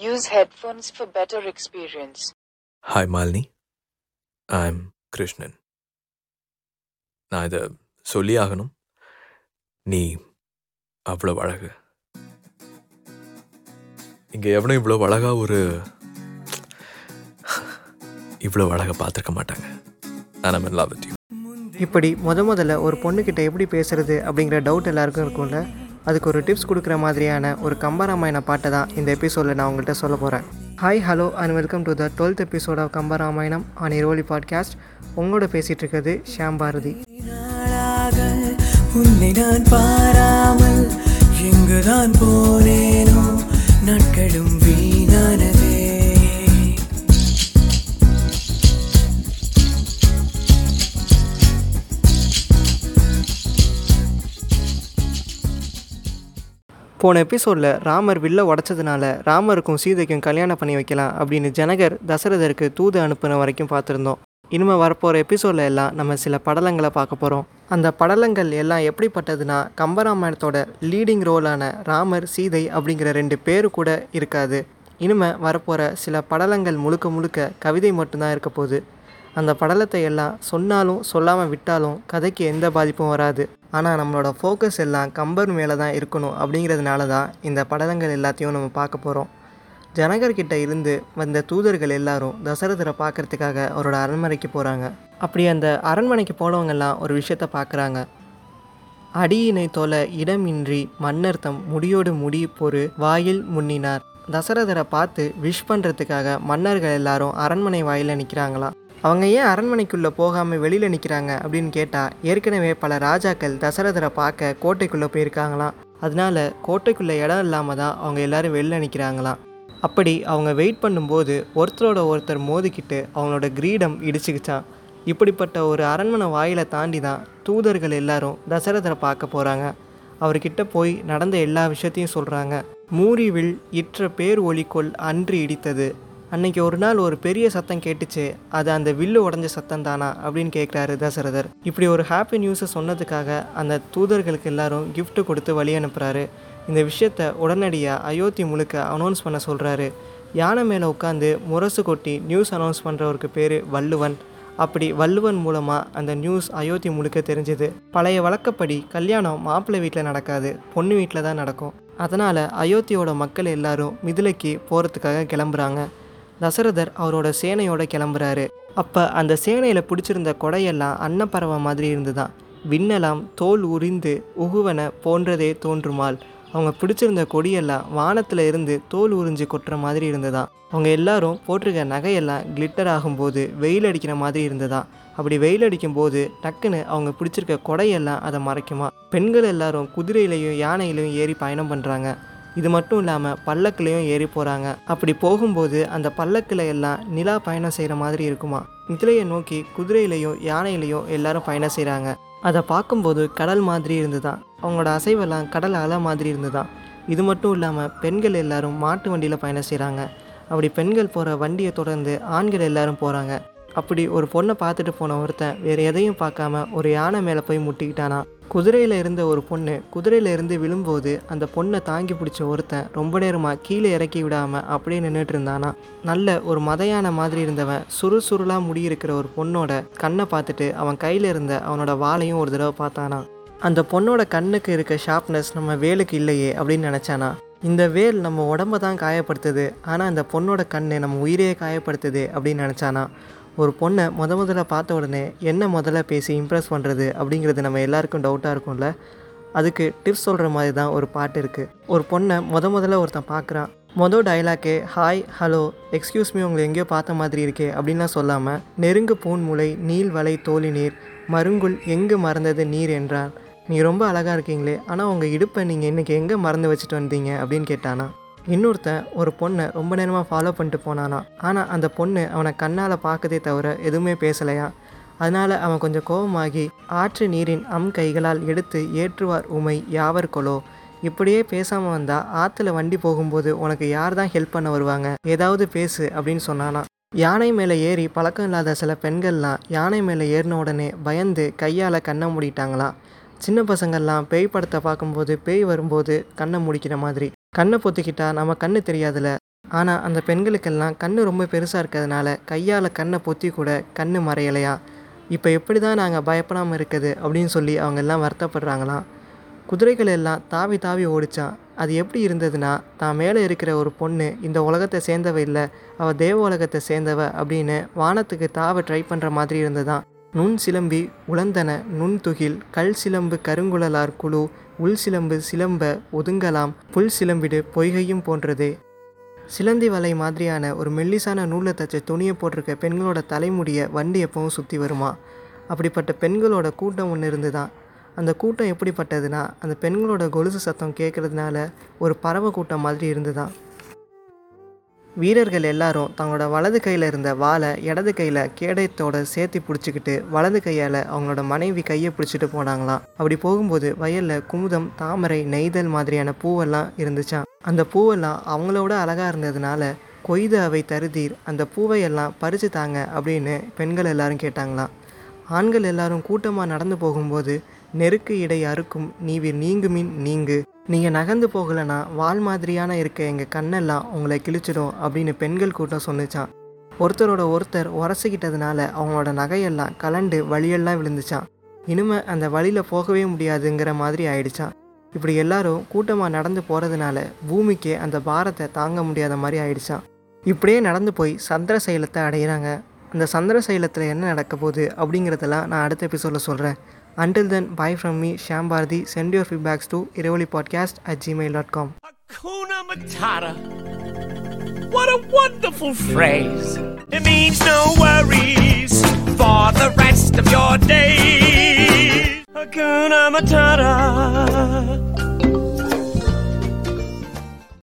Use headphones for better experience. Hi Malini I am Krishnan நான் இதை சொல்லி ஆகணும் நீ அவ்வளோ அழகு. இங்கே எவனும் இவ்வளோ அழகா ஒரு இவ்வளோ அழகை பார்த்துருக்க மாட்டாங்க. நான் ஐம் லவ் வித் யூ இப்படி முத முதல்ல ஒரு பொண்ணுக்கிட்ட எப்படி பேசுறது அப்படிங்கிற டவுட் எல்லாருக்கும் இருக்கும்ல? அதுக்கு ஒரு டிப்ஸ் கொடுக்குற மாதிரியான ஒரு கம்பராமாயண பாட்டை தான் இந்த எபிசோடில் நான் உங்கள்கிட்ட சொல்ல போகிறேன் hi hello and welcome to the twelfth episode of Kambaramayanam on இரோலி podcast உங்களோட பேசிகிட்டு இருக்கிறது ஷியாம் பாரதி. உன்னை நான் பாராமல் எங்குதான் போனேனோ நாட்களும் போன எபிசோடில் ராமர் வில்ல உடச்சதுனால ராமருக்கும் சீதைக்கும் கல்யாணம் பண்ணி வைக்கலாம் அப்படின்னு ஜனகர் தசரதருக்கு தூது அனுப்புன வரைக்கும் பார்த்துருந்தோம். இனிமேல் வரப்போகிற எபிசோடில் எல்லாம் நம்ம சில படலங்களை பார்க்க போகிறோம் அந்த படலங்கள் எல்லாம் எப்படிப்பட்டதுன்னா கம்பராமாயணத்தோட லீடிங் ரோலான ராமர் சீதை அப்படிங்கிற ரெண்டு பேர் கூட இருக்காது. இனிமேல் வரப்போகிற சில படலங்கள் முழுக்க முழுக்க கவிதை மட்டும்தான் இருக்க போகுது. அந்த படலத்தை எல்லாம் சொன்னாலும் சொல்லாமல் விட்டாலும் கதைக்கு எந்த பாதிப்பும் வராது. ஆனால் நம்மளோட ஃபோக்கஸ் எல்லாம் கம்பர் மேலே தான் இருக்கணும் அப்படிங்கிறதுனால தான் இந்த படலங்கள் எல்லாத்தையும் நம்ம பார்க்க போகிறோம் ஜனகர்கிட்ட இருந்து வந்த தூதர்கள் எல்லாரும் தசரதரை பார்க்கறதுக்காக அவரோட அரண்மனைக்கு போகிறாங்க அப்படி அந்த அரண்மனைக்கு போனவங்கெல்லாம் ஒரு விஷயத்த பார்க்குறாங்க. அடியினை தொல இடமின்றி மன்னர்த்தம் முடியோடு முடி பொறு வாயில் முன்னினார். தசரதரை பார்த்து விஷ் பண்ணுறதுக்காக மன்னர்கள் எல்லாரும் அரண்மனை வாயில நிற்கிறாங்களாம் அவங்க ஏன் அரண்மனைக்குள்ளே போகாமல் வெளியில் நிற்கிறாங்க அப்படின்னு கேட்டால் ஏற்கனவே பல ராஜாக்கள் தசரதரை பார்க்க கோட்டைக்குள்ளே போயிருக்காங்களாம். அதனால கோட்டைக்குள்ளே இடம் இல்லாமல் தான் அவங்க எல்லாரும் வெளியில் நிற்கிறாங்களாம் அப்படி அவங்க வெயிட் பண்ணும்போது ஒருத்தரோட ஒருத்தர் மோதிக்கிட்டு அவங்களோட கிரீடம் இடிச்சுக்கிச்சான் இப்படிப்பட்ட ஒரு அரண்மனை வாயிலை தாண்டி தான் தூதர்கள் எல்லாரும் தசரதரை பார்க்க போகிறாங்க அவர்கிட்ட போய் நடந்த எல்லா விஷயத்தையும் சொல்கிறாங்க மூரிவில் இற்ற பேர் ஒலிக்கொள் அன்று இடித்தது. அன்னைக்கு ஒரு நாள் ஒரு பெரிய சத்தம் கேட்டுச்சு அது அந்த வில்லு உடஞ்ச சத்தம் தானா அப்படின்னு கேட்குறாரு தசரதர். இப்படி ஒரு ஹாப்பி நியூஸை சொன்னதுக்காக அந்த தூதர்களுக்கு எல்லாரும் கிஃப்ட்டு கொடுத்து வழி அனுப்புகிறாரு இந்த விஷயத்த உடனடியாக அயோத்தி முழுக்க அனௌன்ஸ் பண்ண சொல்கிறாரு யானை மேலே உட்காந்து முரசு கொட்டி நியூஸ் அனௌன்ஸ் பண்ணுறவருக்கு பேர் வள்ளுவன். அப்படி வள்ளுவன் மூலமாக அந்த நியூஸ் அயோத்தி முழுக்க தெரிஞ்சது. பழைய வழக்கப்படி கல்யாணம் மாப்பிள்ளை வீட்டில் நடக்காது பொண்ணு வீட்டில் தான் நடக்கும். அதனால் அயோத்தியோட மக்கள் எல்லாரும் மிதிலைக்கு போகிறதுக்காக கிளம்புறாங்க. தசரதர் அவரோட சேனையோட கிளம்புறாரு. அப்போ அந்த சேனையில் பிடிச்சிருந்த கொடையெல்லாம் அன்னப்பறவை மாதிரி இருந்துதான். விண்ணலாம் தோல் உரிந்து உகுவன போன்றதே தோன்றுமால் அவங்க பிடிச்சிருந்த கொடியெல்லாம் வானத்தில் இருந்து தோல் உறிஞ்சு கொட்டுற மாதிரி இருந்ததா அவங்க எல்லாரும் போட்டிருக்க நகையெல்லாம் கிளிட்டர் ஆகும்போது வெயில் அடிக்கிற மாதிரி இருந்ததா அப்படி வெயில் அடிக்கும் போது டக்குன்னு அவங்க பிடிச்சிருக்க கொடையெல்லாம் அதை மறைக்குமா. பெண்கள் எல்லாரும் குதிரையிலையும் யானையிலையும் ஏறி பயணம் பண்ணுறாங்க இது மட்டும் இல்லாமல் பல்லக்குலேயும் ஏறி போகிறாங்க அப்படி போகும்போது அந்த பல்லக்கில் எல்லாம் நிலா பயணம் செய்கிற மாதிரி இருக்குமா? மிதிலையை நோக்கி குதிரையிலையும் யானையிலையும் எல்லாரும் பயணம் செய்கிறாங்க அதை பார்க்கும்போது கடல் மாதிரி இருந்துதான். அவங்களோட அசைவெல்லாம் கடல் அலை மாதிரி இருந்துதான். இது மட்டும் இல்லாமல் பெண்கள் எல்லாரும் மாட்டு வண்டியில் பயணம் செய்கிறாங்க அப்படி பெண்கள் போகிற வண்டியை தொடர்ந்து ஆண்கள் எல்லாரும் போகிறாங்க அப்படி ஒரு பொண்ணை பார்த்துட்டு போன ஒருத்தன் வேறு எதையும் பார்க்காம ஒரு யானை மேலே போய் முட்டிக்கிட்டானா? குதிரையில் இருந்த ஒரு பொண்ணு குதிரையில் இருந்து விழும்போது அந்த பொண்ணை தாங்கி பிடிச்ச ஒருத்தன் ரொம்ப நேரமாக கீழே இறக்கி விடாமல் அப்படியே நின்றுட்டு இருந்தானா? நல்ல ஒரு மதையான மாதிரி இருந்தவன் சுறுசுருளாக முடியிருக்கிற ஒரு பொண்ணோட கண்ணை பார்த்துட்டு அவன் கையில் இருந்த அவனோட வாளையும் ஒரு தடவை பார்த்தானா. அந்த பொண்ணோட கண்ணுக்கு இருக்க ஷார்ப்னஸ் நம்ம வேலுக்கு இல்லையே அப்படின்னு நினச்சானா? இந்த வேல் நம்ம உடம்ப தான் காயப்படுத்துது ஆனால் அந்த பொண்ணோட கண்ணு நம்ம உயிரையே காயப்படுத்துது அப்படின்னு நினச்சானா? ஒரு பொண்ணை முத முதல்ல பார்த்த உடனே என்ன முதல்ல பேசி இம்ப்ரெஸ் பண்ணுறது அப்படிங்கிறது நம்ம எல்லாருக்கும் டவுட்டாக இருக்கும்ல? அதுக்கு டிப்ஸ் சொல்கிற மாதிரி தான் ஒரு பாட்டு இருக்குது ஒரு பொண்ணை முத முதல்ல ஒருத்தன் பார்க்குறான். மொதல் டைலாக்கே ஹாய் ஹலோ எக்ஸ்கியூஸ் மீ உங்களை எங்கேயோ பார்த்த மாதிரி இருக்கே அப்படின்லாம் சொல்லாமல் நெருங்கு பூன் முளை நீல் வலை தோழி நீர் மருங்குல் எங்கு மறந்தது நீர் என்றார் நீங்கள் ரொம்ப அழகாக இருக்கீங்களே ஆனால் உங்கள் இடுப்பை நீங்கள் இன்றைக்கி எங்கே மறந்து வச்சுட்டு வந்தீங்க? அப்படின்னு கேட்டானா. இன்னொருத்தன் ஒரு பொண்ணை ரொம்ப நேரமாக ஃபாலோ பண்ணிட்டு போனானா. ஆனால் அந்த பொண்ணு அவனை கண்ணால் பார்க்கதே தவிர எதுவுமே பேசலையா? அதனால் அவன் கொஞ்சம் கோபமாகி ஆற்று நீரின் அம் கைகளால் எடுத்து ஏற்றுவார் உமை யாவர் கொலோ? இப்படியே பேசாமல் வந்தால் ஆற்றுல வண்டி போகும்போது உனக்கு யார் தான் ஹெல்ப் பண்ண வருவாங்க? ஏதாவது பேசு அப்படின்னு சொன்னானா. யானை மேலே ஏறி பழக்கம் இல்லாத சில பெண்கள்லாம் யானை மேலே ஏறின உடனே பயந்து கையால் கண்ணை மூடிட்டாங்களாம் சின்ன பசங்கள்லாம் பேய் படத்தை பார்க்கும்போது பேய் வரும்போது கண்ணை முடிக்கிற மாதிரி. கண்ணை பொத்திக்கிட்டா நம்ம கண்ணு தெரியாதுல. ஆனால் அந்த பெண்களுக்கெல்லாம் கண் ரொம்ப பெருசாக இருக்கிறதுனால கையால் கண்ணை பொத்தி கூட கண் மறையலையா? இப்போ எப்படி தான் நாங்கள் பயப்படாமல் இருக்குது அப்படின்னு சொல்லி அவங்க எல்லாம் வருத்தப்படுறாங்களாம். குதிரைகள் எல்லாம் தாவி தாவி ஓடிச்சான் அது எப்படி இருந்ததுன்னா தான் மேலே இருக்கிற ஒரு பொண்ணு இந்த உலகத்தை சேர்ந்தவ இல்லை அவள் தேவ உலகத்தை சேர்ந்தவ அப்படின்னு வானத்துக்கு தாவ ட்ரை பண்ணுற மாதிரி இருந்ததான் நுண் சிலம்பி உளந்தன நுண்துகில் கல் சிலம்பு கருங்குழலார் குழு உள் சிலம்பு சிலம்ப ஒதுங்கலாம் புல் சிலம்பிடு பொய்கையும் போன்றது. சிலந்தி வலை மாதிரியான ஒரு மெல்லிசான நூலில் தச்ச துணியை போட்டிருக்க பெண்களோட தலைமுடியை வண்டி எப்பவும் சுற்றி வருமா? அப்படிப்பட்ட பெண்களோட கூட்டம் ஒன்று இருந்துதான் அந்த கூட்டம் எப்படிப்பட்டதுன்னா அந்த பெண்களோட கொலுசு சத்தம் கேட்குறதுனால ஒரு பறவை கூட்டம் மாதிரி இருந்துதான் வீரர்கள் எல்லாரும் தங்களோட வலது கையில் இருந்த வாளை இடது கையில் கேடயத்தோட சேர்த்து பிடிச்சிக்கிட்டு வலது கையால் அவங்களோட மனைவி கையை பிடிச்சிட்டு போனாங்களாம். அப்படி போகும்போது வயலில் குமுதம் தாமரை நெய்தல் மாதிரியான பூவெல்லாம் இருந்துச்சான் அந்த பூவெல்லாம் அவங்களோட அழகாக இருந்ததுனால கொய்து அவை தருதீர் அந்த பூவையெல்லாம் பறிச்சு தாங்க அப்படின்னு பெண்கள் எல்லாரும் கேட்டாங்களாம். ஆண்கள் எல்லாரும் கூட்டமாக நடந்து போகும்போது நெருக்கு இடை அறுக்கும் நீவிர் நீங்குமின் நீங்கு. நீங்கள் நகர்ந்து போகலைன்னா வால் மாதிரியான இருக்க எங்கள் கண்ணெல்லாம் உங்களை கிழிச்சிடும் அப்படின்னு பெண்கள் கூட்டம் சொன்னுச்சான் ஒருத்தரோட ஒருத்தர் உரசிக்கிட்டதுனால அவங்களோட நகையெல்லாம் கலண்டு வழியெல்லாம் விழுந்துச்சான் இனிமே அந்த வழியில் போகவே முடியாதுங்கிற மாதிரி ஆயிடுச்சான் இப்படி எல்லாரும் கூட்டமாக நடந்து போகிறதுனால பூமிக்கே அந்த பாரத்தை தாங்க முடியாத மாதிரி ஆயிடுச்சான் இப்படியே நடந்து போய் சந்திர சைலத்தை அடையிறாங்க. இந்த சந்திர சைலத்தில் என்ன நடக்க போகுது அப்படிங்கிறதெல்லாம் நான் அடுத்த எபிசோடில் சொல்கிறேன் until then bye from me Sham Bharathi send your feedbacks to Iravali podcast at Gmail dot com What a wonderful phrase. It means no worries for the rest of your day. Hakuna Matata.